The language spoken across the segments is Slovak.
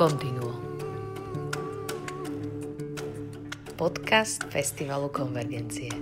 Continuo. Podcast Festivalu Konvergencie.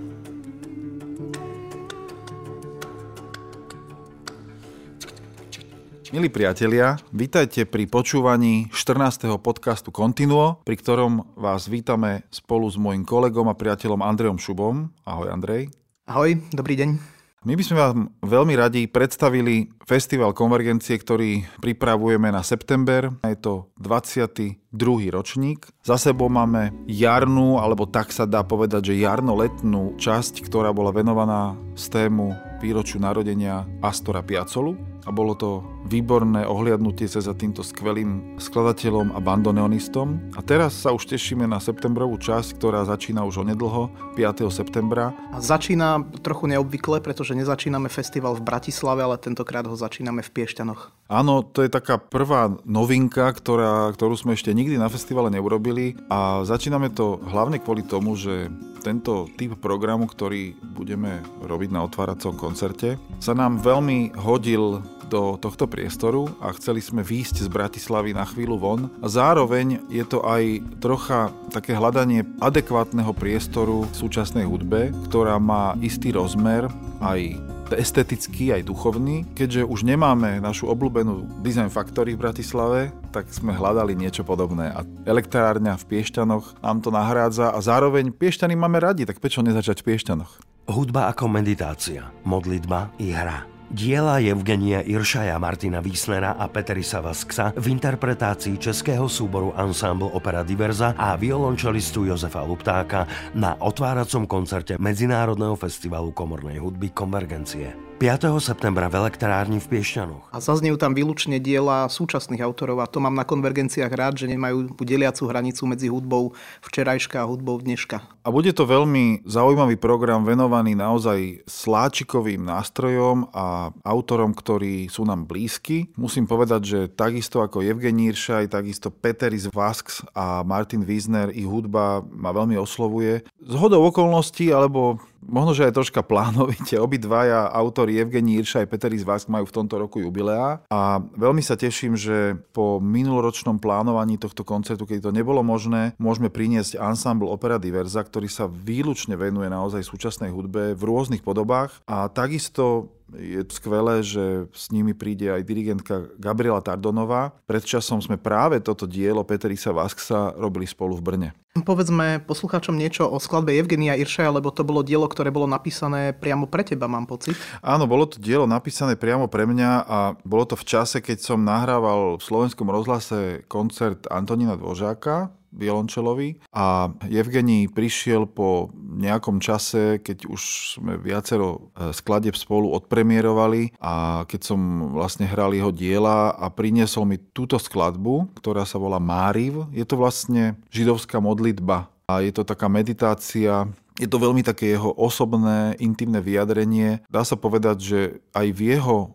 Milí priatelia, vítajte pri počúvaní 14. podcastu Continuo, pri ktorom vás vítame spolu s mojim kolegom a priateľom Andrejom Šubom. Ahoj Andrej. Ahoj, dobrý deň. My by sme vám veľmi radi predstavili festival Konvergencie, ktorý pripravujeme na september. Je to 22. ročník. Za sebou máme jarnú, alebo tak sa dá povedať, že jarno-letnú časť, ktorá bola venovaná z tému výročiu narodenia Astora Piacolu a bolo to výborné ohliadnutie sa za týmto skvelým skladateľom a bandoneonistom. A teraz sa už tešíme na septembrovú časť, ktorá začína už onedlho, 5. septembra. A začína trochu neobvykle, pretože nezačíname festival v Bratislave, ale tentokrát ho začíname v Piešťanoch. Áno, to je taká prvá novinka, ktorá, ktorú sme ešte nikdy na festivale neurobili a začíname to hlavne kvôli tomu, že tento typ programu, ktorý budeme robiť na otváracom koncerte, sa nám veľmi hodil do tohto priestoru a chceli sme výjsť z Bratislavy na chvíľu von. Zároveň je to aj trocha také hľadanie adekvátneho priestoru v súčasnej hudbe, ktorá má istý rozmer aj estetický aj duchovný. Keďže už nemáme našu obľúbenú Design Factory v Bratislave, tak sme hľadali niečo podobné. A elektrárňa v Piešťanoch nám to nahrádza a zároveň Piešťany máme radi, tak prečo nezačať v Piešťanoch? Hudba ako meditácia, modlitba i hra. Diela Evgenia Iršaja, Martina Wiesnera a Peterisa Vasksa v interpretácii českého súboru Ensemble Opera Diverza a violončelistu Jozefa Luptáka na otváracom koncerte Medzinárodného festivalu komornej hudby Konvergencie. 5. septembra v elektrárni v Piešťanoch. A zaznejú tam výlučne diela súčasných autorov a to mám na konvergenciách rád, že nemajú deliacu hranicu medzi hudbou včerajška a hudbou dneška. A bude to veľmi zaujímavý program venovaný naozaj sláčikovým nástrojom a autorom, ktorí sú nám blízky. Musím povedať, že takisto ako Evgení Iršaj, takisto Peteris Vasks a Martin Wiesner, ich hudba ma veľmi oslovuje. Z hodou okolností, alebo možno, že aj troška plánovite. Obidvaja autori Evgení Irša aj Peter Izvásk majú v tomto roku jubilea a veľmi sa teším, že po minuloročnom plánovaní tohto koncertu, keď to nebolo možné, môžeme priniesť ensemble Opera Diverza, ktorý sa výlučne venuje naozaj súčasnej hudbe v rôznych podobách a takisto je skvelé, že s nimi príde aj dirigentka Gabriela Tardonová. Pred časom sme práve toto dielo Peterisa Vasksa robili spolu v Brne. Povedzme poslucháčom niečo o skladbe Evgenia Iršaja, lebo to bolo dielo, ktoré bolo napísané priamo pre teba, mám pocit. Áno, bolo to dielo napísané priamo pre mňa a bolo to v čase, keď som nahrával v slovenskom rozhlase koncert Antonína Dvožáka, violončelovi a Evgení prišiel po nejakom čase, keď už sme viacero e, skladeb spolu odpremierovali a keď som vlastne hral jeho diela a priniesol mi túto skladbu, ktorá sa volá Máriv. Je to vlastne židovská modlitba a je to taká meditácia je to veľmi také jeho osobné, intimné vyjadrenie. Dá sa povedať, že aj v jeho e,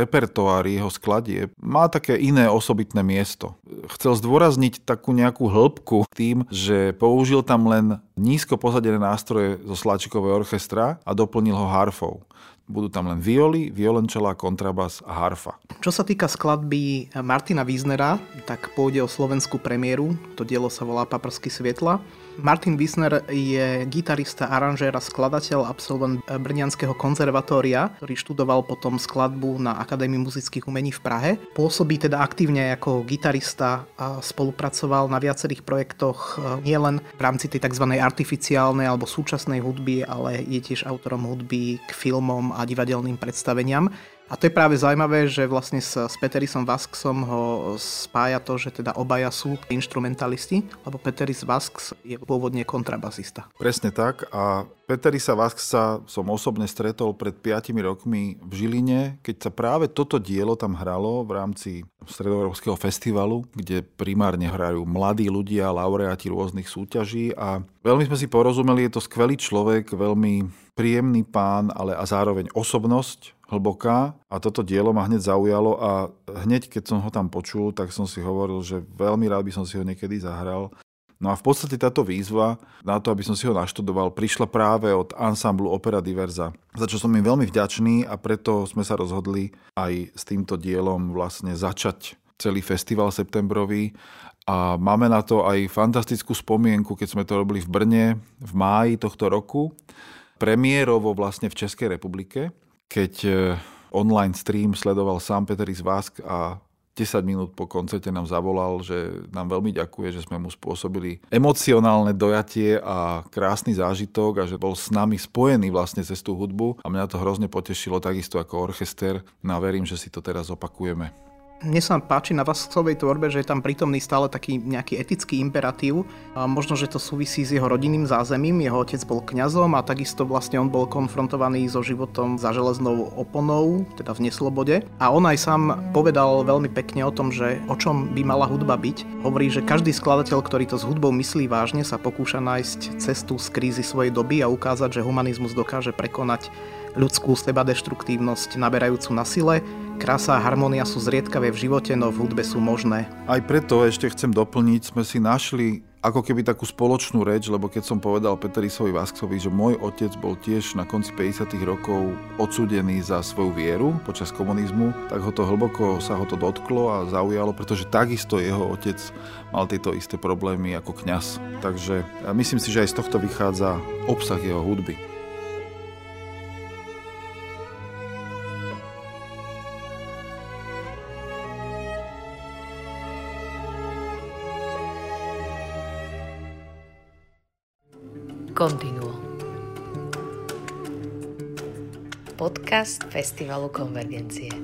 repertoári, jeho skladie má také iné osobitné miesto. Chcel zdôrazniť takú nejakú hĺbku tým, že použil tam len nízko posadené nástroje zo Sláčikovej orchestra a doplnil ho harfou. Budú tam len violy, violončela, kontrabas a harfa. Čo sa týka skladby Martina Wiesnera, tak pôjde o slovenskú premiéru. To dielo sa volá Paprsky svietla. Martin Wiesner je gitarista, aranžér a skladateľ, absolvent Brnianského konzervatória, ktorý študoval potom skladbu na Akadémii muzických umení v Prahe. Pôsobí teda aktívne ako gitarista a spolupracoval na viacerých projektoch e, nielen v rámci tej tzv. artificiálnej alebo súčasnej hudby, ale je tiež autorom hudby k filmom a divadelným predstaveniam. A to je práve zaujímavé, že vlastne s, s Peterisom Vasksom ho spája to, že teda obaja sú instrumentalisti, lebo Peteris Vasks je pôvodne kontrabasista. Presne tak. A Peterisa Vasksa som osobne stretol pred 5 rokmi v Žiline, keď sa práve toto dielo tam hralo v rámci Stredoeurópskeho festivalu, kde primárne hrajú mladí ľudia, laureáti rôznych súťaží. A veľmi sme si porozumeli, je to skvelý človek, veľmi príjemný pán, ale a zároveň osobnosť, hlboká a toto dielo ma hneď zaujalo a hneď keď som ho tam počul, tak som si hovoril, že veľmi rád by som si ho niekedy zahral. No a v podstate táto výzva na to, aby som si ho naštudoval, prišla práve od ansamblu Opera Diverza, za čo som im veľmi vďačný a preto sme sa rozhodli aj s týmto dielom vlastne začať celý festival septembrový a máme na to aj fantastickú spomienku, keď sme to robili v Brne v máji tohto roku. Premiérovo vlastne v Českej republike, keď e, online stream sledoval sám Peteris Vask a 10 minút po koncerte nám zavolal, že nám veľmi ďakuje, že sme mu spôsobili emocionálne dojatie a krásny zážitok a že bol s nami spojený vlastne cez tú hudbu a mňa to hrozne potešilo takisto ako orchester. No a verím, že si to teraz opakujeme. Mne sa páči na Vaskovej tvorbe, že je tam prítomný stále taký nejaký etický imperatív. A možno, že to súvisí s jeho rodinným zázemím. Jeho otec bol kňazom a takisto vlastne on bol konfrontovaný so životom za železnou oponou, teda v neslobode. A on aj sám povedal veľmi pekne o tom, že o čom by mala hudba byť. Hovorí, že každý skladateľ, ktorý to s hudbou myslí vážne, sa pokúša nájsť cestu z krízy svojej doby a ukázať, že humanizmus dokáže prekonať ľudskú sebadeštruktívnosť naberajúcu na sile. Krása a harmónia sú zriedkavé v živote, no v hudbe sú možné. Aj preto ešte chcem doplniť, sme si našli ako keby takú spoločnú reč, lebo keď som povedal Peterisovi Vasksovi, že môj otec bol tiež na konci 50. rokov odsudený za svoju vieru počas komunizmu, tak ho to hlboko sa ho to dotklo a zaujalo, pretože takisto jeho otec mal tieto isté problémy ako kňaz. Takže myslím si, že aj z tohto vychádza obsah jeho hudby. Continuo. Podcast Festivalu Konvergencie.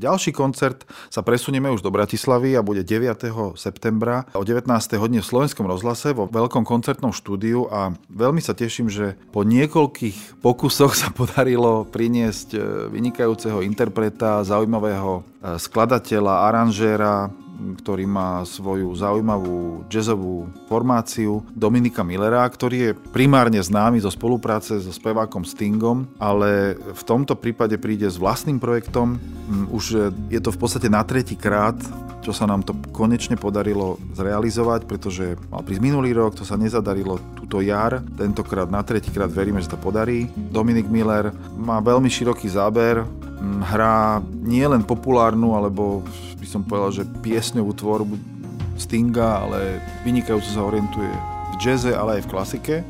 Ďalší koncert sa presunieme už do Bratislavy a bude 9. septembra o 19. hodine v Slovenskom rozhlase vo veľkom koncertnom štúdiu a veľmi sa teším, že po niekoľkých pokusoch sa podarilo priniesť e, vynikajúceho interpreta, zaujímavého e, skladateľa, aranžéra, ktorý má svoju zaujímavú jazzovú formáciu Dominika Millera, ktorý je primárne známy zo spolupráce so spevákom Stingom, ale v tomto prípade príde s vlastným projektom. Mm, už je to v podstate na tretí krát, čo sa nám to konečne podarilo zrealizovať, pretože mal prísť minulý rok, to sa nezadarilo túto jar, tentokrát na tretíkrát veríme, že to podarí. Dominik Miller má veľmi široký záber, hrá nielen populárnu, alebo by som povedal, že piesňovú tvorbu Stinga, ale vynikajúco sa orientuje v jazze, ale aj v klasike. E,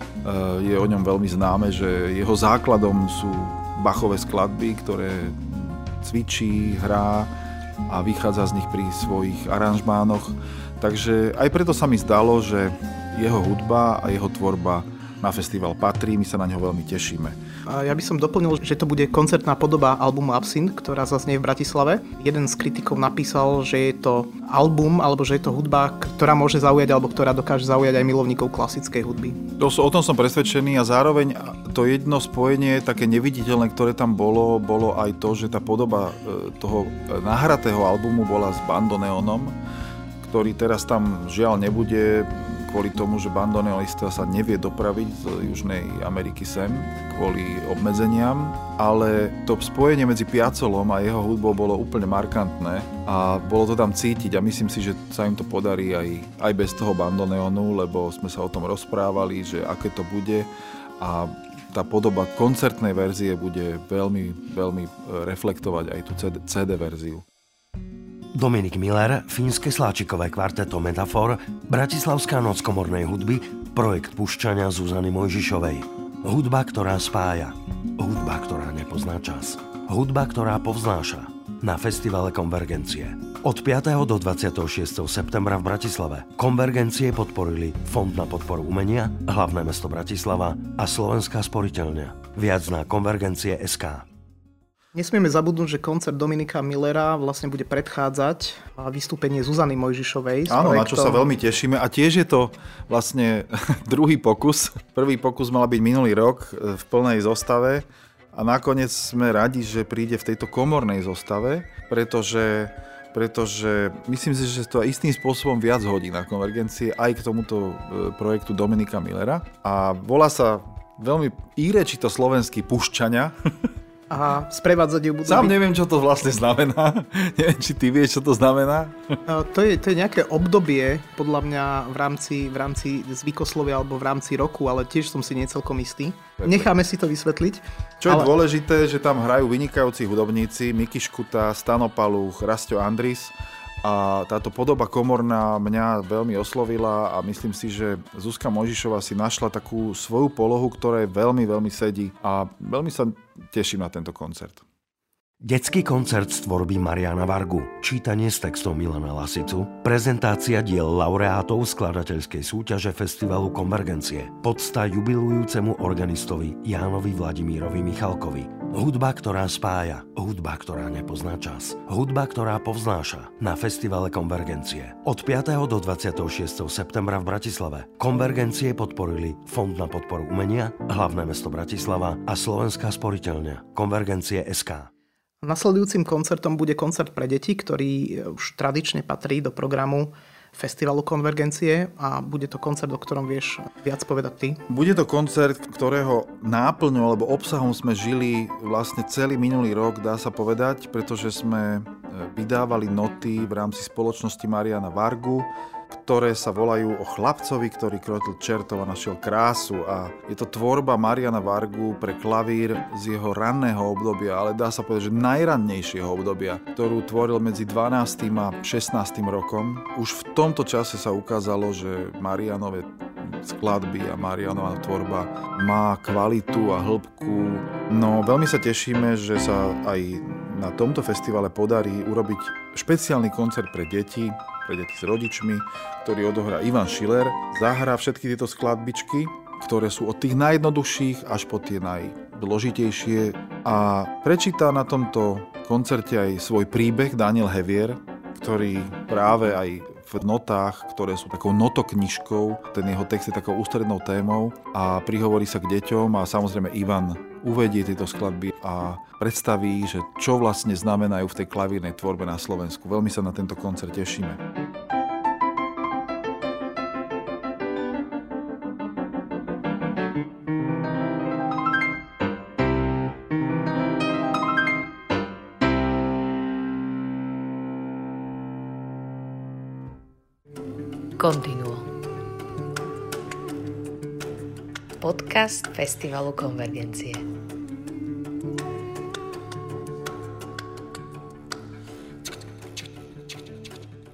je o ňom veľmi známe, že jeho základom sú Bachové skladby, ktoré cvičí, hrá a vychádza z nich pri svojich aranžmánoch. Takže aj preto sa mi zdalo, že jeho hudba a jeho tvorba na festival patrí, my sa na neho veľmi tešíme. A ja by som doplnil, že to bude koncertná podoba albumu Absint, ktorá zaznie v Bratislave. Jeden z kritikov napísal, že je to album, alebo že je to hudba, ktorá môže zaujať, alebo ktorá dokáže zaujať aj milovníkov klasickej hudby. To, o tom som presvedčený a zároveň to jedno spojenie, také neviditeľné, ktoré tam bolo, bolo aj to, že tá podoba e, toho nahratého albumu bola s bandoneonom, ktorý teraz tam žiaľ nebude kvôli tomu, že bandoneonista sa nevie dopraviť z Južnej Ameriky sem kvôli obmedzeniam, ale to spojenie medzi Piacolom a jeho hudbou bolo úplne markantné a bolo to tam cítiť a myslím si, že sa im to podarí aj, aj bez toho bandoneonu, lebo sme sa o tom rozprávali, že aké to bude a tá podoba koncertnej verzie bude veľmi, veľmi reflektovať aj tú CD, CD verziu. Dominik Miller, fínske sláčikové kvarteto Metafor, Bratislavská noc komornej hudby, projekt pušťania Zuzany Mojžišovej. Hudba, ktorá spája. Hudba, ktorá nepozná čas. Hudba, ktorá povznáša. Na festivale Konvergencie. Od 5. do 26. septembra v Bratislave Konvergencie podporili Fond na podporu umenia, hlavné mesto Bratislava a Slovenská sporiteľňa. Viac na konvergencie SK. Nesmieme zabudnúť, že koncert Dominika Millera vlastne bude predchádzať vystúpenie Zuzany Mojžišovej. Áno, projektom... na čo sa veľmi tešíme. A tiež je to vlastne druhý pokus. Prvý pokus mala byť minulý rok e, v plnej zostave a nakoniec sme radi, že príde v tejto komornej zostave, pretože pretože myslím si, že to istým spôsobom viac hodí na konvergencie aj k tomuto e, projektu Dominika Millera. A volá sa veľmi írečito slovenský Pušťania. a sprevádzať ju budú... Sám neviem, čo to vlastne znamená. neviem, či ty vieš, čo to znamená. to, je, to je nejaké obdobie, podľa mňa v rámci, v rámci zvykoslovia alebo v rámci roku, ale tiež som si necelkom istý. Necháme si to vysvetliť. Čo ale... je dôležité, že tam hrajú vynikajúci hudobníci Miki Škuta, Stano Paluch, Rastio Andris a táto podoba komorná mňa veľmi oslovila a myslím si, že Zuzka Možišová si našla takú svoju polohu, ktorá veľmi, veľmi sedí a veľmi sa teším na tento koncert. Detský koncert z tvorby Mariana Vargu, čítanie s textom Milana Lasicu, prezentácia diel laureátov skladateľskej súťaže Festivalu Konvergencie, podsta jubilujúcemu organistovi Jánovi Vladimírovi Michalkovi. Hudba, ktorá spája, hudba, ktorá nepozná čas, hudba, ktorá povznáša na Festivale Konvergencie. Od 5. do 26. septembra v Bratislave. Konvergencie podporili Fond na podporu umenia, hlavné mesto Bratislava a Slovenská sporiteľňa Konvergencie SK. Nasledujúcim koncertom bude koncert pre deti, ktorý už tradične patrí do programu Festivalu Konvergencie a bude to koncert, o ktorom vieš viac povedať ty. Bude to koncert, ktorého náplňou alebo obsahom sme žili vlastne celý minulý rok, dá sa povedať, pretože sme e, vydávali noty v rámci spoločnosti Mariana Vargu, ktoré sa volajú o chlapcovi, ktorý krotil čertov a našiel krásu a je to tvorba Mariana Vargu pre klavír z jeho ranného obdobia, ale dá sa povedať, že najrannejšieho obdobia, ktorú tvoril medzi 12. a 16. rokom. Už v tomto čase sa ukázalo, že Marianové skladby a Marianová tvorba má kvalitu a hĺbku. No veľmi sa tešíme, že sa aj na tomto festivale podarí urobiť špeciálny koncert pre deti, pre deti s rodičmi, ktorý odohrá Ivan Schiller. Zahrá všetky tieto skladbičky, ktoré sú od tých najjednoduchších až po tie najdôležitejšie a prečíta na tomto koncerte aj svoj príbeh Daniel Hevier, ktorý práve aj v notách, ktoré sú takou notoknižkou, ten jeho text je takou ústrednou témou a prihovorí sa k deťom a samozrejme Ivan uvedie tieto skladby a predstaví, že čo vlastne znamenajú v tej klavírnej tvorbe na Slovensku. Veľmi sa na tento koncert tešíme. Continuo. Podcast Festivalu Konvergencie.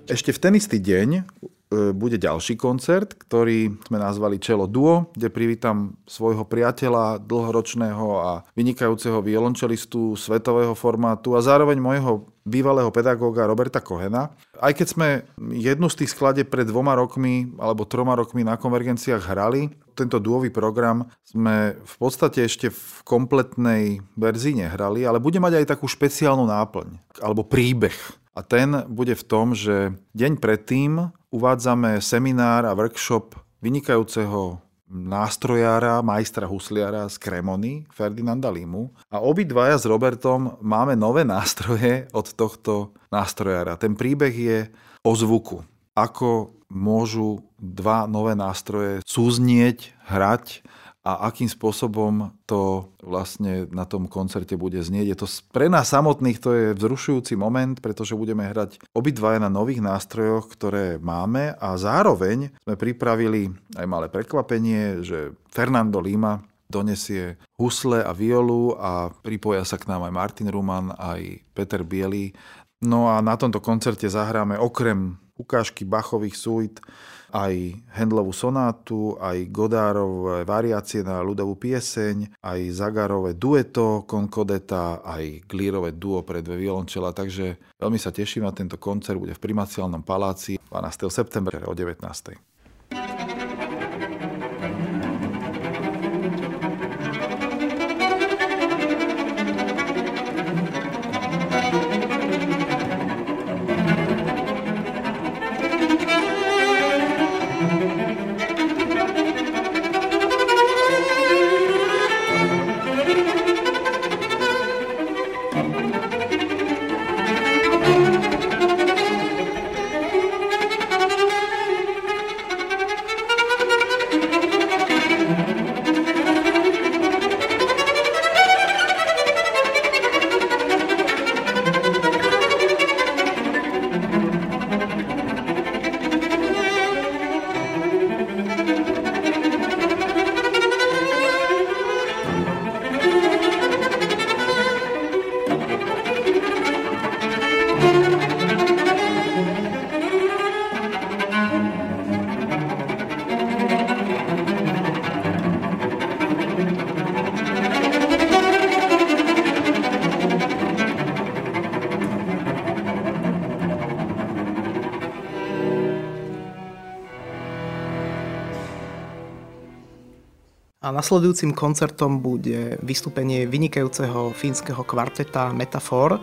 Ešte v ten istý deň E, bude ďalší koncert, ktorý sme nazvali Čelo Duo, kde privítam svojho priateľa, dlhoročného a vynikajúceho violončelistu svetového formátu a zároveň môjho bývalého pedagóga Roberta Kohena. Aj keď sme jednu z tých sklade pred dvoma rokmi alebo troma rokmi na konvergenciách hrali, tento duový program sme v podstate ešte v kompletnej verzii nehrali, ale bude mať aj takú špeciálnu náplň alebo príbeh. A ten bude v tom, že deň predtým uvádzame seminár a workshop vynikajúceho nástrojára, majstra husliara z Kremony, Ferdinanda Limu. A obidvaja s Robertom máme nové nástroje od tohto nástrojára. Ten príbeh je o zvuku. Ako môžu dva nové nástroje súznieť, hrať a akým spôsobom to vlastne na tom koncerte bude znieť. Je to pre nás samotných to je vzrušujúci moment, pretože budeme hrať obidvaja na nových nástrojoch, ktoré máme a zároveň sme pripravili aj malé prekvapenie, že Fernando Lima donesie husle a violu a pripoja sa k nám aj Martin Ruman, aj Peter Bielý. No a na tomto koncerte zahráme okrem ukážky Bachových sújt aj Hendlovú sonátu, aj Godárové variácie na ľudovú pieseň, aj Zagarové dueto, Konkodeta, aj Glírové duo pre dve violončela, takže veľmi sa teším na tento koncert, bude v Primaciálnom paláci 12. septembra o 19. nasledujúcim koncertom bude vystúpenie vynikajúceho fínskeho kvarteta Metafor,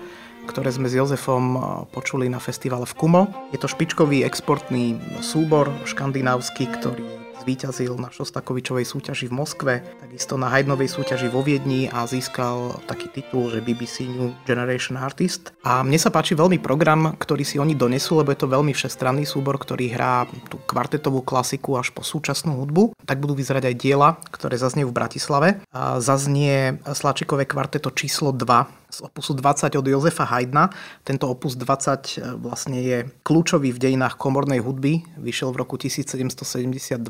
ktoré sme s Jozefom počuli na festivale v Kumo. Je to špičkový exportný súbor škandinávsky, ktorý zvíťazil na Šostakovičovej súťaži v Moskve, takisto na Haydnovej súťaži vo Viedni a získal taký titul, že BBC New Generation Artist. A mne sa páči veľmi program, ktorý si oni donesú, lebo je to veľmi všestranný súbor, ktorý hrá tú kvartetovú klasiku až po súčasnú hudbu. Tak budú vyzerať aj diela, ktoré zaznie v Bratislave. Zaznie Slačikové kvarteto číslo 2 z opusu 20 od Jozefa Haydna. Tento opus 20 e, vlastne je kľúčový v dejinách komornej hudby, vyšiel v roku 1772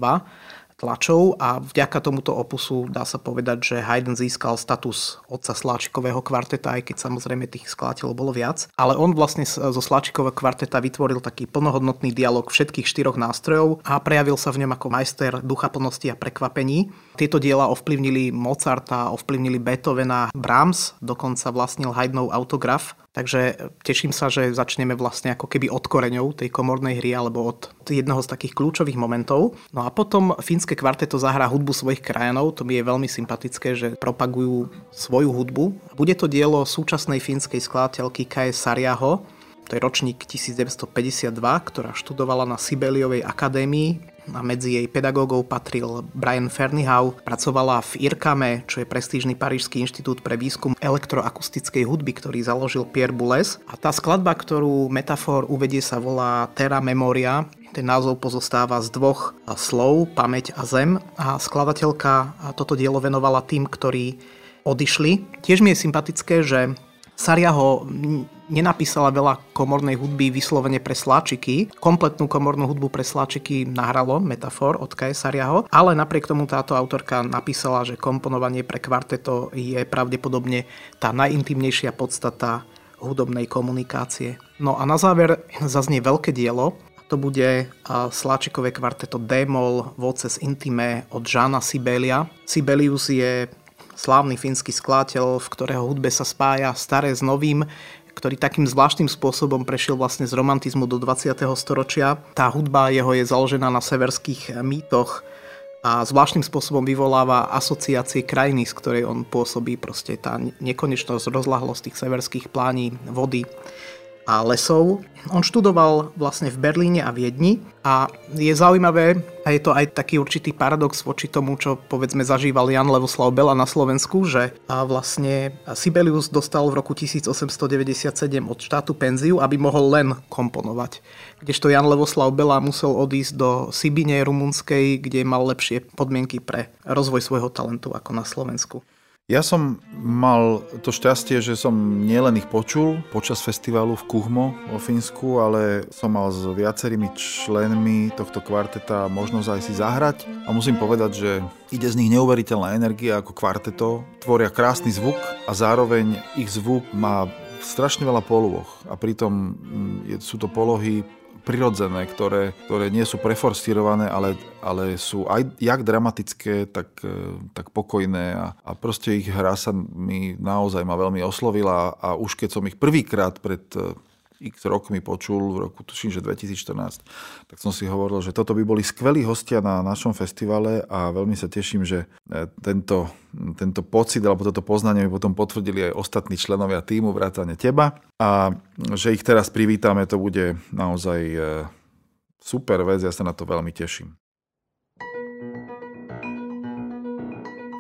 tlačov a vďaka tomuto opusu dá sa povedať, že Haydn získal status otca Sláčikového kvarteta, aj keď samozrejme tých skladateľov bolo viac. Ale on vlastne zo Sláčikového kvarteta vytvoril taký plnohodnotný dialog všetkých štyroch nástrojov a prejavil sa v ňom ako majster ducha plnosti a prekvapení. Tieto diela ovplyvnili Mozarta, ovplyvnili Beethovena, Brahms, dokonca vlastnil Haydnov autograf Takže teším sa, že začneme vlastne ako keby od koreňov tej komornej hry alebo od jedného z takých kľúčových momentov. No a potom fínske kvarteto zahrá hudbu svojich krajanov, to mi je veľmi sympatické, že propagujú svoju hudbu. Bude to dielo súčasnej fínskej skladateľky Kaje Sariaho, to je ročník 1952, ktorá študovala na Sibeliovej akadémii a medzi jej pedagógov patril Brian Fernihau. Pracovala v IRKAME, čo je prestížny parížský inštitút pre výskum elektroakustickej hudby, ktorý založil Pierre Boulez. A tá skladba, ktorú Metafor uvedie, sa volá Terra Memoria. Ten názov pozostáva z dvoch slov, pamäť a zem. A skladateľka toto dielo venovala tým, ktorí odišli. Tiež mi je sympatické, že Saria ho nenapísala veľa komornej hudby vyslovene pre sláčiky. Kompletnú komornú hudbu pre sláčiky nahralo Metafor od K. Sariaho, ale napriek tomu táto autorka napísala, že komponovanie pre kvarteto je pravdepodobne tá najintimnejšia podstata hudobnej komunikácie. No a na záver zaznie veľké dielo, to bude Sláčikové kvarteto D-moll Voces Intime od Žána Sibelia. Sibelius je slávny fínsky skladateľ, v ktorého hudbe sa spája staré s novým, ktorý takým zvláštnym spôsobom prešiel vlastne z romantizmu do 20. storočia. Tá hudba jeho je založená na severských mýtoch a zvláštnym spôsobom vyvoláva asociácie krajiny, z ktorej on pôsobí, proste tá nekonečnosť, rozlahlosť tých severských plání, vody a lesov. On študoval vlastne v Berlíne a Viedni a je zaujímavé, a je to aj taký určitý paradox voči tomu, čo povedzme zažíval Jan Levoslav Bela na Slovensku, že vlastne Sibelius dostal v roku 1897 od štátu penziu, aby mohol len komponovať. Kdežto Jan Levoslav Bela musel odísť do Sibine rumunskej, kde mal lepšie podmienky pre rozvoj svojho talentu ako na Slovensku. Ja som mal to šťastie, že som nielen ich počul počas festivalu v Kuhmo vo Fínsku, ale som mal s viacerými členmi tohto kvarteta možnosť aj si zahrať. A musím povedať, že ide z nich neuveriteľná energia ako kvarteto, tvoria krásny zvuk a zároveň ich zvuk má strašne veľa poloh a pritom mm, sú to polohy prirodzené, ktoré, ktoré nie sú preforstírované, ale, ale sú aj jak dramatické, tak, e, tak pokojné a, a proste ich hra sa mi naozaj ma veľmi oslovila a už keď som ich prvýkrát pred e, x rokmi počul, v roku tuším, že 2014, tak som si hovoril, že toto by boli skvelí hostia na našom festivale a veľmi sa teším, že e, tento, tento pocit alebo toto poznanie mi potom potvrdili aj ostatní členovia týmu, vrátane teba a že ich teraz privítame, to bude naozaj e, super vec, ja sa na to veľmi teším.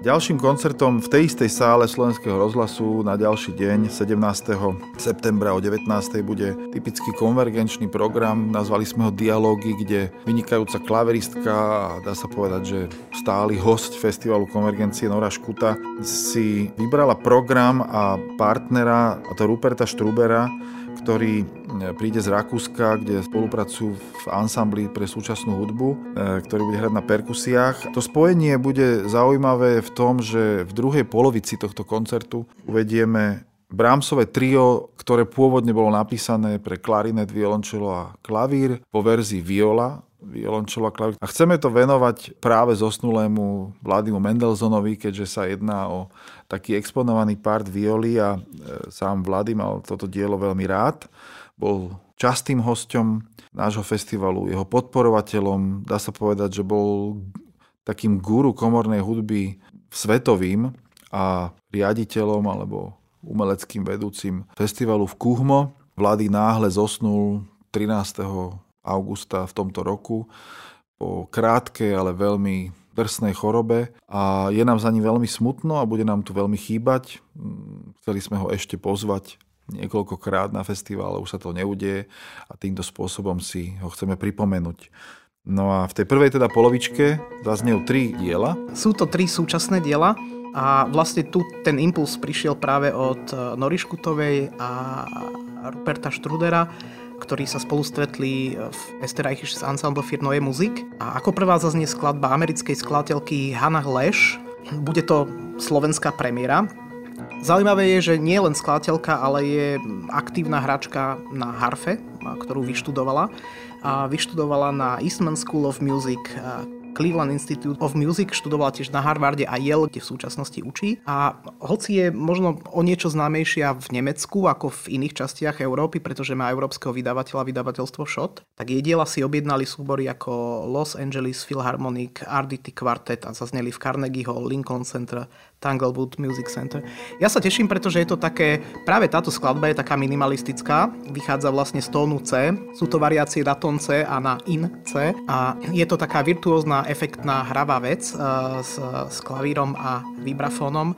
Ďalším koncertom v tej istej sále Slovenského rozhlasu na ďalší deň 17. septembra o 19. bude typický konvergenčný program. Nazvali sme ho Dialógy, kde vynikajúca klaveristka a dá sa povedať, že stály host festivalu Konvergencie Nora Škuta si vybrala program a partnera, a to Ruperta Štrubera, ktorý príde z Rakúska, kde spolupracujú v ansambli pre súčasnú hudbu, e, ktorý bude hrať na perkusiách. To spojenie bude zaujímavé v tom, že v druhej polovici tohto koncertu uvedieme Brahmsové trio, ktoré pôvodne bolo napísané pre klarinet, violončelo a klavír po verzii viola, violončelo a klavír. A chceme to venovať práve zosnulému Vladimu Mendelsonovi, keďže sa jedná o taký exponovaný part violy a e, sám Vlady mal toto dielo veľmi rád. Bol častým hostom nášho festivalu, jeho podporovateľom. Dá sa povedať, že bol takým guru komornej hudby svetovým a riaditeľom alebo umeleckým vedúcim festivalu v Kuhmo. Vlády náhle zosnul 13. augusta v tomto roku po krátkej, ale veľmi drsnej chorobe a je nám za ním veľmi smutno a bude nám tu veľmi chýbať. Mm, chceli sme ho ešte pozvať niekoľkokrát na festival, už sa to neudeje a týmto spôsobom si ho chceme pripomenúť. No a v tej prvej teda polovičke zaznejú tri diela. Sú to tri súčasné diela a vlastne tu ten impuls prišiel práve od eh, Nori Škutovej a Ruperta Štrudera, ktorí sa spolu stretli v Esterreichisches Ensemble für Neue Musik. A ako prvá zaznie skladba americkej skladateľky Hannah Lesch. Bude to slovenská premiéra. Zaujímavé je, že nie len skladateľka, ale je aktívna hračka na harfe, ktorú vyštudovala. A vyštudovala na Eastman School of Music Cleveland Institute of Music, študovala tiež na Harvarde a Yale, kde v súčasnosti učí. A hoci je možno o niečo známejšia v Nemecku ako v iných častiach Európy, pretože má európskeho vydavateľa vydavateľstvo SHOT, tak jej diela si objednali súbory ako Los Angeles Philharmonic, RDT Quartet a zazneli v Carnegie Hall, Lincoln Center, Tanglewood Music Center. Ja sa teším, pretože je to také, práve táto skladba je taká minimalistická, vychádza vlastne z tónu C, sú to variácie na tón C a na in C. A je to taká virtuózna, efektná hravá vec uh, s, s klavírom a vibrafónom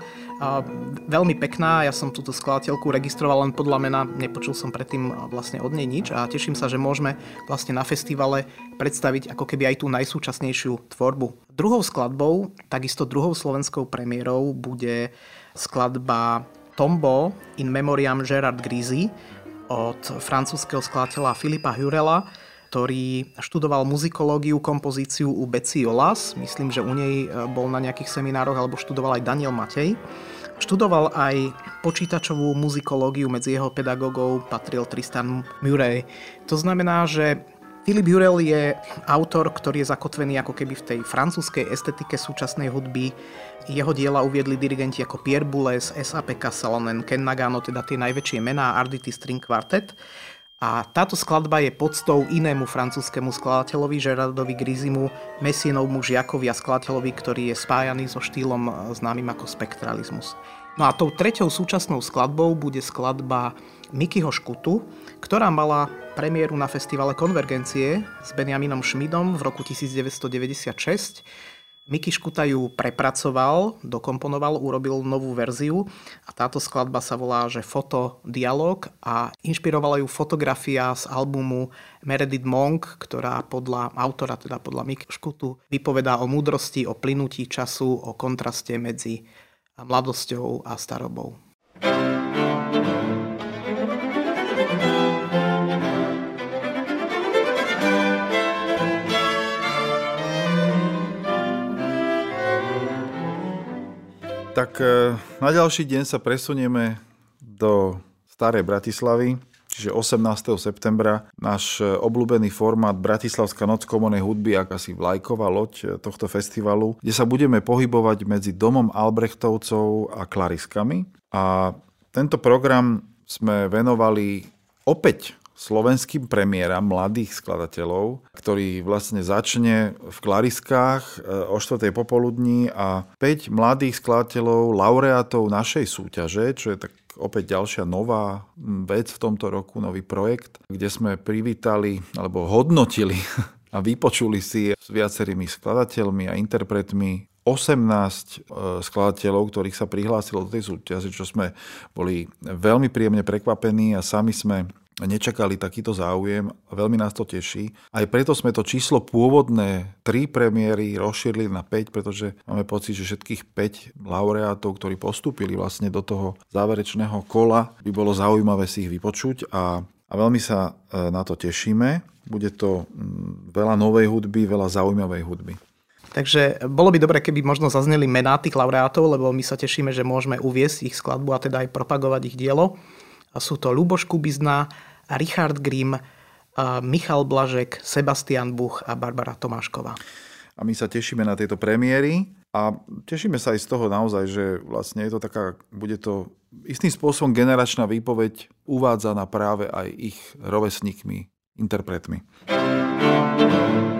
veľmi pekná, ja som túto skladateľku registroval len podľa mena, nepočul som predtým vlastne od nej nič a teším sa, že môžeme vlastne na festivale predstaviť ako keby aj tú najsúčasnejšiu tvorbu. Druhou skladbou, takisto druhou slovenskou premiérou bude skladba Tombo in memoriam Gerard Grizy od francúzského skladateľa Filipa Hurela, ktorý študoval muzikológiu, kompozíciu u Betsy Olas. Myslím, že u nej e, bol na nejakých seminároch alebo študoval aj Daniel Matej. Študoval aj počítačovú muzikológiu, medzi jeho pedagógov patril Tristan Murray. To znamená, že Philip Jurel je autor, ktorý je zakotvený ako keby v tej francúzskej estetike súčasnej hudby. Jeho diela uviedli dirigenti ako Pierre Boulez, S.A.P. Salonen, Ken Nagano, teda tie najväčšie mená, Arditi String Quartet. A táto skladba je podstou inému francúzskému skladateľovi Gerardovi Grizimu, Messienovmu žiakovi a skladateľovi, ktorý je spájaný so štýlom e, známym ako spektralizmus. No a tou treťou súčasnou skladbou bude skladba Mikyho Škutu, ktorá mala premiéru na festivale Konvergencie s Benjaminom Šmidom v roku 1996 Miky Škuta ju prepracoval, dokomponoval, urobil novú verziu a táto skladba sa volá, že Foto Dialog a inšpirovala ju fotografia z albumu Meredith Monk, ktorá podľa autora, teda podľa Miky Škutu, vypovedá o múdrosti, o plynutí času, o kontraste medzi mladosťou a starobou. Tak e, na ďalší deň sa presunieme do starej Bratislavy, čiže 18. septembra. Náš e, obľúbený formát Bratislavská noc komonej hudby, akási vlajková loď e, tohto festivalu, kde sa budeme pohybovať medzi domom Albrechtovcov a Klariskami. A tento program sme venovali opäť slovenským premiéram mladých skladateľov, ktorý vlastne začne v Klariskách e, o 4. popoludní a 5 mladých skladateľov, laureátov našej súťaže, čo je tak opäť ďalšia nová vec v tomto roku, nový projekt, kde sme privítali alebo hodnotili a vypočuli si s viacerými skladateľmi a interpretmi 18 e, skladateľov, ktorých sa prihlásilo do tej súťaže, čo sme boli veľmi príjemne prekvapení a sami sme nečakali takýto záujem a veľmi nás to teší. Aj preto sme to číslo pôvodné 3 premiéry rozšírili na 5, pretože máme pocit, že všetkých 5 laureátov, ktorí postúpili vlastne do toho záverečného kola, by bolo zaujímavé si ich vypočuť a, a veľmi sa e, na to tešíme. Bude to veľa novej hudby, veľa zaujímavej hudby. Takže bolo by dobre, keby možno zazneli mená tých laureátov, lebo my sa tešíme, že môžeme uviesť ich skladbu a teda aj propagovať ich dielo. Sú to Luboš Kubizna, Richard Grimm, Michal Blažek, Sebastian Buch a Barbara Tomášková. A my sa tešíme na tieto premiéry a tešíme sa aj z toho naozaj, že vlastne je to taká, bude to istým spôsobom generačná výpoveď uvádzaná práve aj ich rovesníkmi, interpretmi. thank you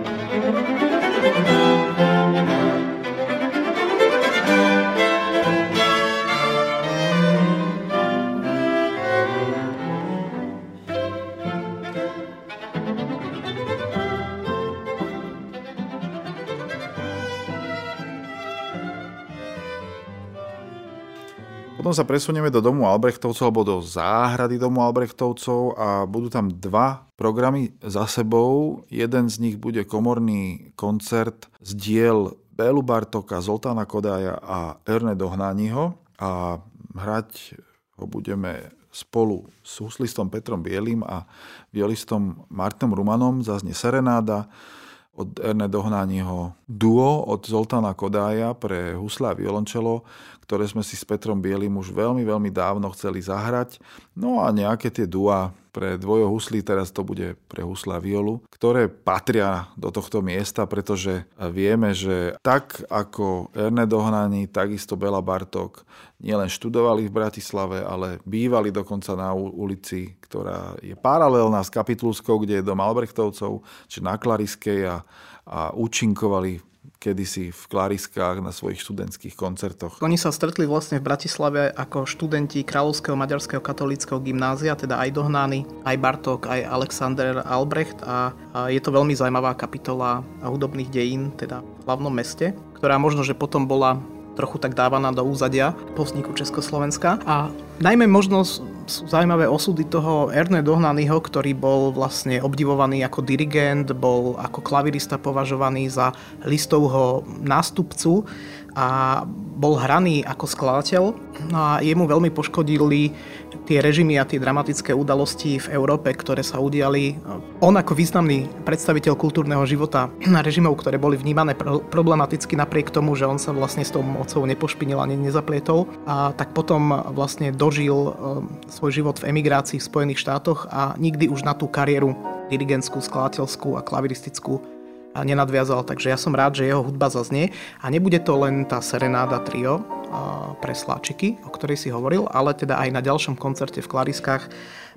Potom sa presunieme do domu Albrechtovcov alebo do záhrady domu Albrechtovcov a budú tam dva programy za sebou. Jeden z nich bude komorný koncert z diel Bélu Bartoka, Zoltána Kodája a Erne Dohnányho a hrať ho budeme spolu s huslistom Petrom Bielým a violistom Martinom Rumanom. Zaznie Serenáda, od Erne Dohnányho duo od Zoltána Kodája pre husla a violončelo, ktoré sme si s Petrom Bielým už veľmi, veľmi dávno chceli zahrať. No a nejaké tie dua pre dvojo huslí, teraz to bude pre husla violu, ktoré patria do tohto miesta, pretože vieme, že tak ako Erne Dohnání, takisto Bela Bartok nielen študovali v Bratislave, ale bývali dokonca na ulici, ktorá je paralelná s Kapitulskou, kde je dom Albrechtovcov, či na Klariskej a, a účinkovali kedysi v Klariskách na svojich študentských koncertoch. Oni sa stretli vlastne v Bratislave ako študenti Kráľovského maďarského katolického gymnázia, teda aj Dohnány, aj Bartok, aj Alexander Albrecht a, a je to veľmi zaujímavá kapitola hudobných dejín, teda v hlavnom meste, ktorá možno, že potom bola trochu tak dávaná do úzadia po vzniku Československa. A najmä možno sú zaujímavé osudy toho Erne Dohnanyho, ktorý bol vlastne obdivovaný ako dirigent, bol ako klavirista považovaný za listovho nástupcu a bol hraný ako skladateľ. No a jemu veľmi poškodili tie režimy a tie dramatické udalosti v Európe, ktoré sa udiali. On ako významný predstaviteľ kultúrneho života na režimov, ktoré boli vnímané problematicky napriek tomu, že on sa vlastne s tou mocou nepošpinil ani nezaplietol, a tak potom vlastne dožil e, svoj život v emigrácii v Spojených štátoch a nikdy už na tú kariéru dirigentskú, skladateľskú a klaviristickú nenadviazal, takže ja som rád, že jeho hudba zaznie a nebude to len tá Serenáda trio pre sláčiky, o ktorej si hovoril, ale teda aj na ďalšom koncerte v Klariskách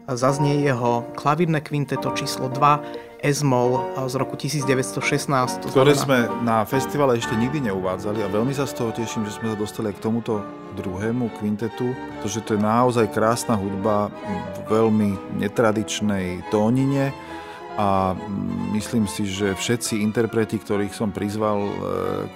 zaznie jeho klavírne kvinteto číslo 2 Esmol z roku 1916. Ktoré znamená... sme na festivale ešte nikdy neuvádzali a veľmi sa z toho teším, že sme sa dostali k tomuto druhému kvintetu, pretože to je naozaj krásna hudba v veľmi netradičnej tónine a myslím si, že všetci interpreti, ktorých som prizval e,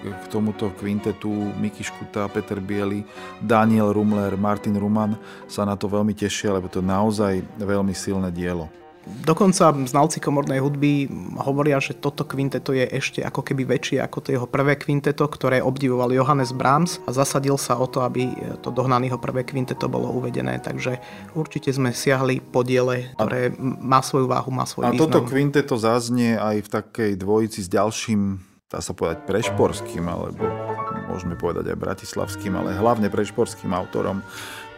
k tomuto kvintetu, Miky Škuta, Peter Bieli, Daniel Rumler, Martin Ruman, sa na to veľmi tešia, lebo to je naozaj veľmi silné dielo. Dokonca znalci komornej hudby hovoria, že toto kvinteto je ešte ako keby väčšie ako to jeho prvé kvinteto, ktoré obdivoval Johannes Brahms a zasadil sa o to, aby to dohnaného prvé kvinteto bolo uvedené. Takže určite sme siahli po diele, ktoré má svoju váhu, má svoj a význam. A toto kvinteto zaznie aj v takej dvojici s ďalším, dá sa povedať, prešporským, alebo môžeme povedať aj bratislavským, ale hlavne prešporským autorom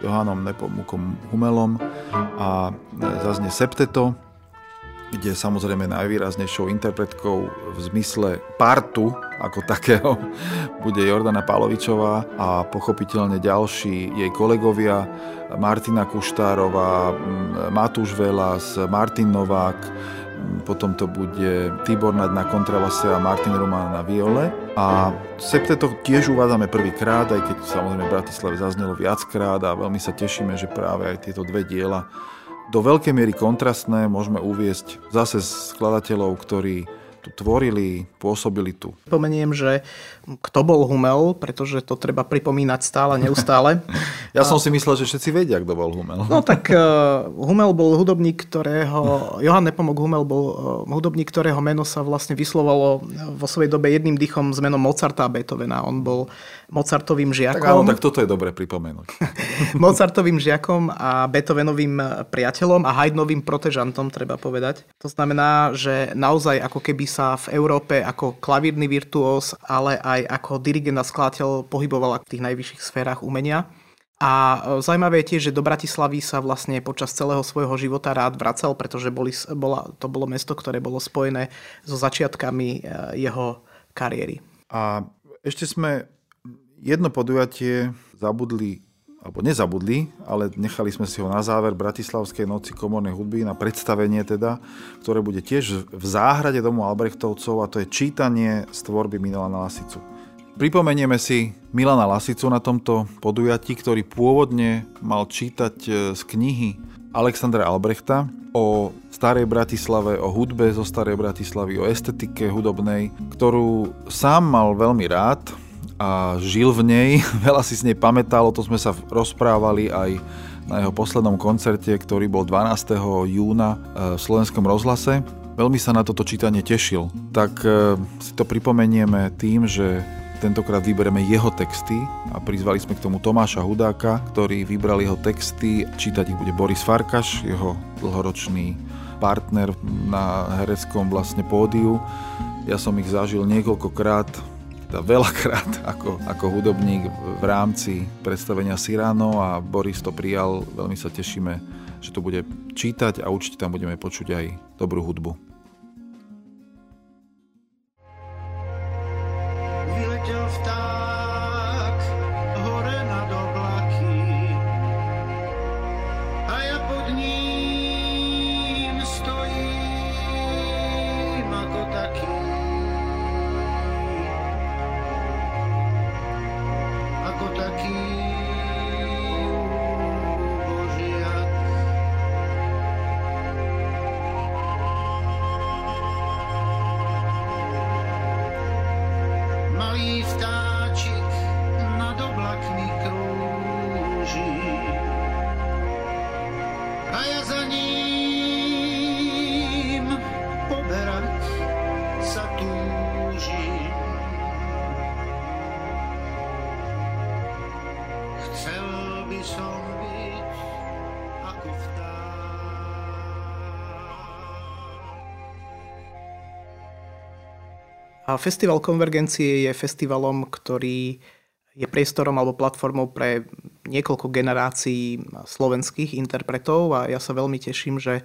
Johanom Nepomukom Humelom a zaznie Septeto, kde samozrejme najvýraznejšou interpretkou v zmysle partu ako takého bude Jordana Palovičová a pochopiteľne ďalší jej kolegovia Martina Kuštárová, Matúš Velas, Martin Novák, potom to bude Tibor na kontrabase a Martin Roman na viole. A septeto tiež uvádzame prvýkrát, aj keď samozrejme v Bratislave zaznelo viackrát a veľmi sa tešíme, že práve aj tieto dve diela do veľkej miery kontrastné môžeme uviesť zase skladateľov, ktorí tu tvorili, pôsobili tu. Pomeniem, že kto bol Humel, pretože to treba pripomínať stále, neustále. ja som si myslel, že všetci vedia, kto bol Humel. No tak uh, Humel bol hudobník, ktorého, Johan Nepomok Humel bol uh, hudobník, ktorého meno sa vlastne vyslovalo vo svojej dobe jedným dýchom s menom Mozarta a Beethovena. On bol Mozartovým žiakom. Tak áno, tak toto je dobre pripomenúť. Mozartovým žiakom a Beethovenovým priateľom a Haydnovým protežantom, treba povedať. To znamená, že naozaj ako keby sa v Európe ako klavírny virtuós, ale aj ako dirigent a skladateľ pohyboval v tých najvyšších sférach umenia. A e, zaujímavé je tiež, že do Bratislavy sa vlastne počas celého svojho života rád vracal, pretože boli, bola, to bolo mesto, ktoré bolo spojené so začiatkami e, jeho kariéry. A ešte sme jedno podujatie zabudli alebo nezabudli, ale nechali sme si ho na záver Bratislavskej noci komornej hudby na predstavenie teda, ktoré bude tiež v záhrade domu Albrechtovcov a to je čítanie z tvorby Milana Lasicu. Pripomenieme si Milana Lasicu na tomto podujatí, ktorý pôvodne mal čítať e, z knihy Alexandra Albrechta o starej Bratislave, o hudbe zo starej Bratislavy, o estetike hudobnej, ktorú sám mal veľmi rád, a žil v nej, veľa si z nej pamätal, o tom sme sa rozprávali aj na jeho poslednom koncerte, ktorý bol 12. júna v slovenskom rozhlase. Veľmi sa na toto čítanie tešil. Tak si to pripomenieme tým, že tentokrát vyberieme jeho texty a prizvali sme k tomu Tomáša Hudáka, ktorý vybral jeho texty. Čítať ich bude Boris Farkaš, jeho dlhoročný partner na hereckom vlastne pódiu. Ja som ich zažil niekoľkokrát, veľakrát ako, ako hudobník v rámci predstavenia Sirano a Boris to prijal. Veľmi sa tešíme, že to bude čítať a určite tam budeme počuť aj dobrú hudbu. Festival Konvergencie je festivalom, ktorý je priestorom alebo platformou pre niekoľko generácií slovenských interpretov a ja sa veľmi teším, že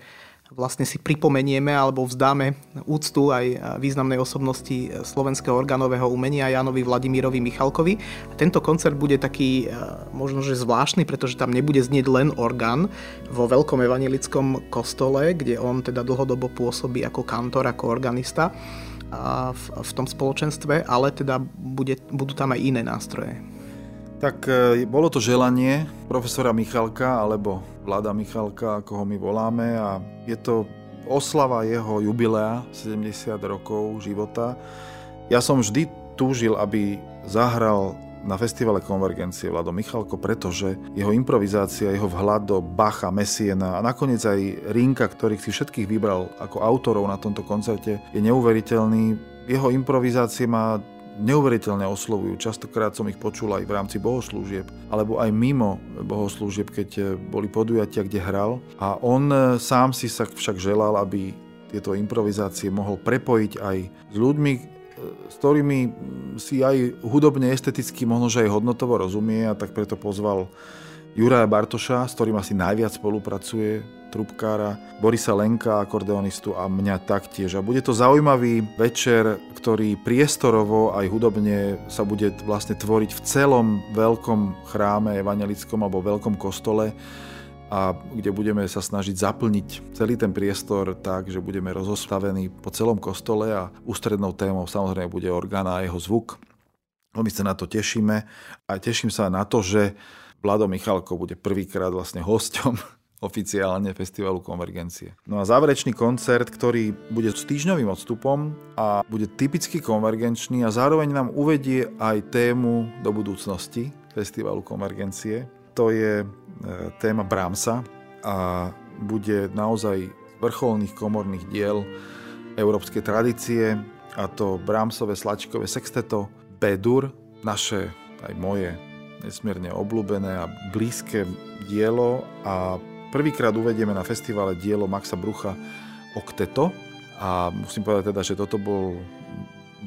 vlastne si pripomenieme alebo vzdáme úctu aj významnej osobnosti slovenského organového umenia Janovi Vladimírovi Michalkovi. A tento koncert bude taký e, možno, že zvláštny, pretože tam nebude znieť len orgán vo veľkom evangelickom kostole, kde on teda dlhodobo pôsobí ako kantor, ako organista v, v tom spoločenstve, ale teda bude, budú tam aj iné nástroje. Tak e, bolo to želanie profesora Michalka, alebo vláda Michalka, ako ho my voláme a je to oslava jeho jubilea 70 rokov života. Ja som vždy túžil, aby zahral na festivale Konvergencie Vlado Michalko, pretože jeho improvizácia, jeho vhľad do Bacha, Messiena a nakoniec aj Rinka, ktorých si všetkých vybral ako autorov na tomto koncerte, je neuveriteľný. Jeho improvizácie ma neuveriteľne oslovujú. Častokrát som ich počul aj v rámci bohoslúžieb, alebo aj mimo bohoslúžieb, keď boli podujatia, kde hral. A on sám si sa však želal, aby tieto improvizácie mohol prepojiť aj s ľuďmi, s ktorými si aj hudobne, esteticky, možno že aj hodnotovo rozumie a tak preto pozval Juraja Bartoša, s ktorým asi najviac spolupracuje, trubkára, Borisa Lenka, akordeonistu a mňa taktiež. A bude to zaujímavý večer, ktorý priestorovo aj hudobne sa bude vlastne tvoriť v celom veľkom chráme evangelickom alebo veľkom kostole a kde budeme sa snažiť zaplniť celý ten priestor tak, že budeme rozostavení po celom kostole a ústrednou témou samozrejme bude orgán a jeho zvuk. My sa na to tešíme a teším sa na to, že Vlado Michalko bude prvýkrát vlastne hosťom oficiálne festivalu Konvergencie. No a záverečný koncert, ktorý bude s týždňovým odstupom a bude typicky konvergenčný a zároveň nám uvedie aj tému do budúcnosti festivalu Konvergencie. To je téma Brahmsa a bude naozaj vrcholných komorných diel európskej tradície a to Brahmsové slačkové sexteto B-dur, naše aj moje nesmierne obľúbené a blízke dielo. A prvýkrát uvedieme na festivale dielo Maxa Brucha Okteto. A musím povedať teda, že toto bol,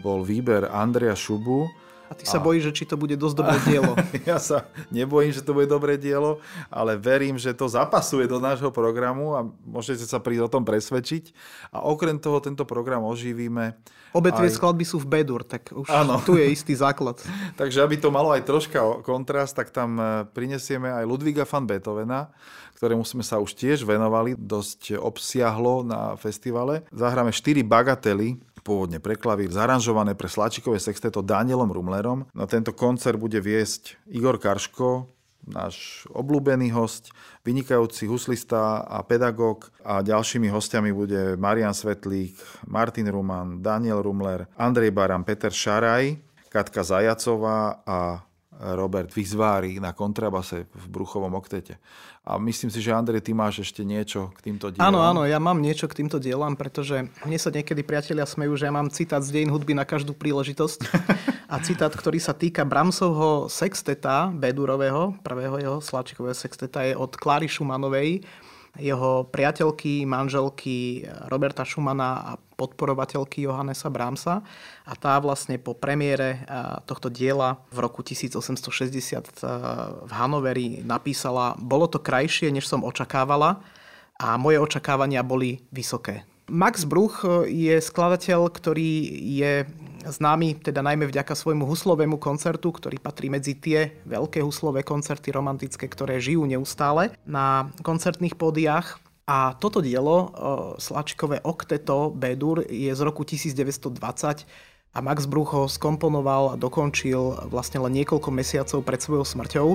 bol výber Andrea Šubu, a ty sa a... bojíš, že či to bude dosť dobré dielo. ja sa nebojím, že to bude dobré dielo, ale verím, že to zapasuje do nášho programu a môžete sa prísť o tom presvedčiť. A okrem toho tento program oživíme. Obe tie aj... skladby sú v Bedur, tak už ano. tu je istý základ. Takže aby to malo aj troška kontrast, tak tam e, prinesieme aj Ludviga van Beethovena, ktorému sme sa už tiež venovali dosť obsiahlo na festivale. Zahráme 4 bagately, pôvodne pre klavír, zaranžované pre slačikové sexteto Danielom Rumlerom. Na tento koncert bude viesť Igor Karško, náš obľúbený host, vynikajúci huslista a pedagóg a ďalšími hostiami bude Marian Svetlík, Martin Ruman, Daniel Rumler, Andrej Baran, Peter Šaraj, Katka Zajacová a Robert Vizvári na kontrabase v Bruchovom oktete. A myslím si, že Andrej, ty máš ešte niečo k týmto dielom. Áno, áno, ja mám niečo k týmto dielom, pretože mne sa niekedy priatelia smejú, že ja mám citát z dejin hudby na každú príležitosť. A citát, ktorý sa týka Bramsovho sexteta, Bedurového, prvého jeho sláčikového sexteta, je od Kláry Šumanovej, jeho priateľky, manželky Roberta Schumana a podporovateľky Johannesa Brahmsa. A tá vlastne po premiére tohto diela v roku 1860 v Hanoveri napísala Bolo to krajšie, než som očakávala a moje očakávania boli vysoké. Max Bruch je skladateľ, ktorý je známy teda najmä vďaka svojmu huslovému koncertu, ktorý patrí medzi tie veľké huslové koncerty romantické, ktoré žijú neustále na koncertných pódiách. A toto dielo, Slačkové okteto B-dur, je z roku 1920 a Max Bruch ho skomponoval a dokončil vlastne len niekoľko mesiacov pred svojou smrťou.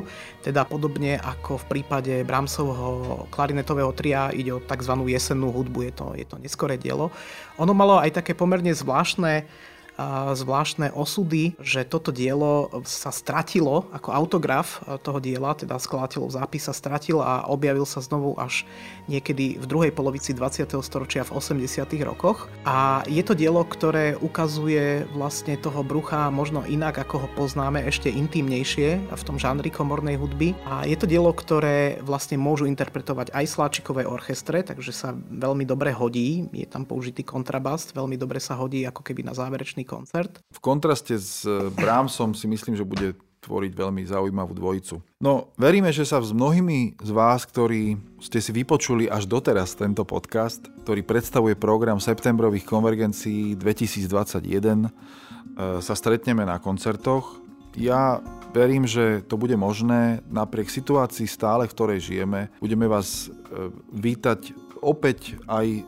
Teda podobne ako v prípade Brahmsovho klarinetového tria ide o tzv. jesennú hudbu, je to, je to neskoré dielo. Ono malo aj také pomerne zvláštne zvláštne osudy, že toto dielo sa stratilo ako autograf toho diela, teda skladateľov zápis sa stratil a objavil sa znovu až niekedy v druhej polovici 20. storočia v 80. rokoch. A je to dielo, ktoré ukazuje vlastne toho brucha možno inak, ako ho poznáme, ešte intimnejšie v tom žánri komornej hudby. A je to dielo, ktoré vlastne môžu interpretovať aj sláčikové orchestre, takže sa veľmi dobre hodí. Je tam použitý kontrabas, veľmi dobre sa hodí ako keby na záverečný koncert. V kontraste s Brahmsom si myslím, že bude tvoriť veľmi zaujímavú dvojicu. No, veríme, že sa s mnohými z vás, ktorí ste si vypočuli až doteraz tento podcast, ktorý predstavuje program septembrových konvergencií 2021, e, sa stretneme na koncertoch. Ja verím, že to bude možné napriek situácii stále, v ktorej žijeme. Budeme vás e, vítať opäť aj e,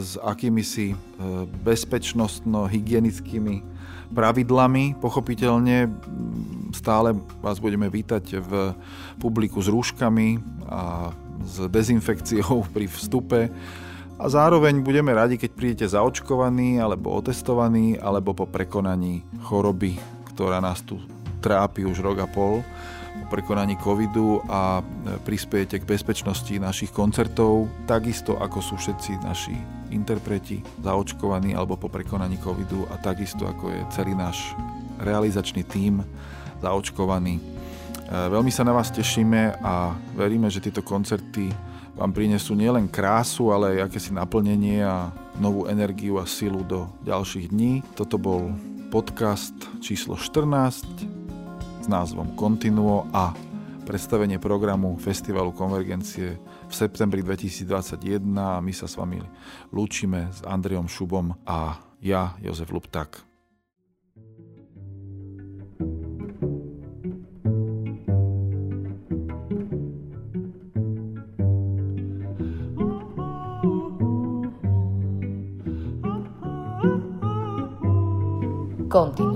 s akými si e, bezpečnostno-hygienickými pravidlami. Pochopiteľne stále vás budeme vítať v publiku s rúškami a s dezinfekciou pri vstupe. A zároveň budeme radi, keď prídete zaočkovaní, alebo otestovaní, alebo po prekonaní choroby, ktorá nás tu trápi už rok a pol o prekonaní covidu a e, prispiejete k bezpečnosti našich koncertov, takisto ako sú všetci naši interpreti zaočkovaní alebo po prekonaní covidu a takisto ako je celý náš realizačný tím zaočkovaný. E, veľmi sa na vás tešíme a veríme, že tieto koncerty vám prinesú nielen krásu, ale aj akési naplnenie a novú energiu a silu do ďalších dní. Toto bol podcast číslo 14 s názvom Continuo a predstavenie programu Festivalu Konvergencie v septembri 2021 a my sa s vami lúčime s Andrejom Šubom a ja, Jozef Luptak. Continuo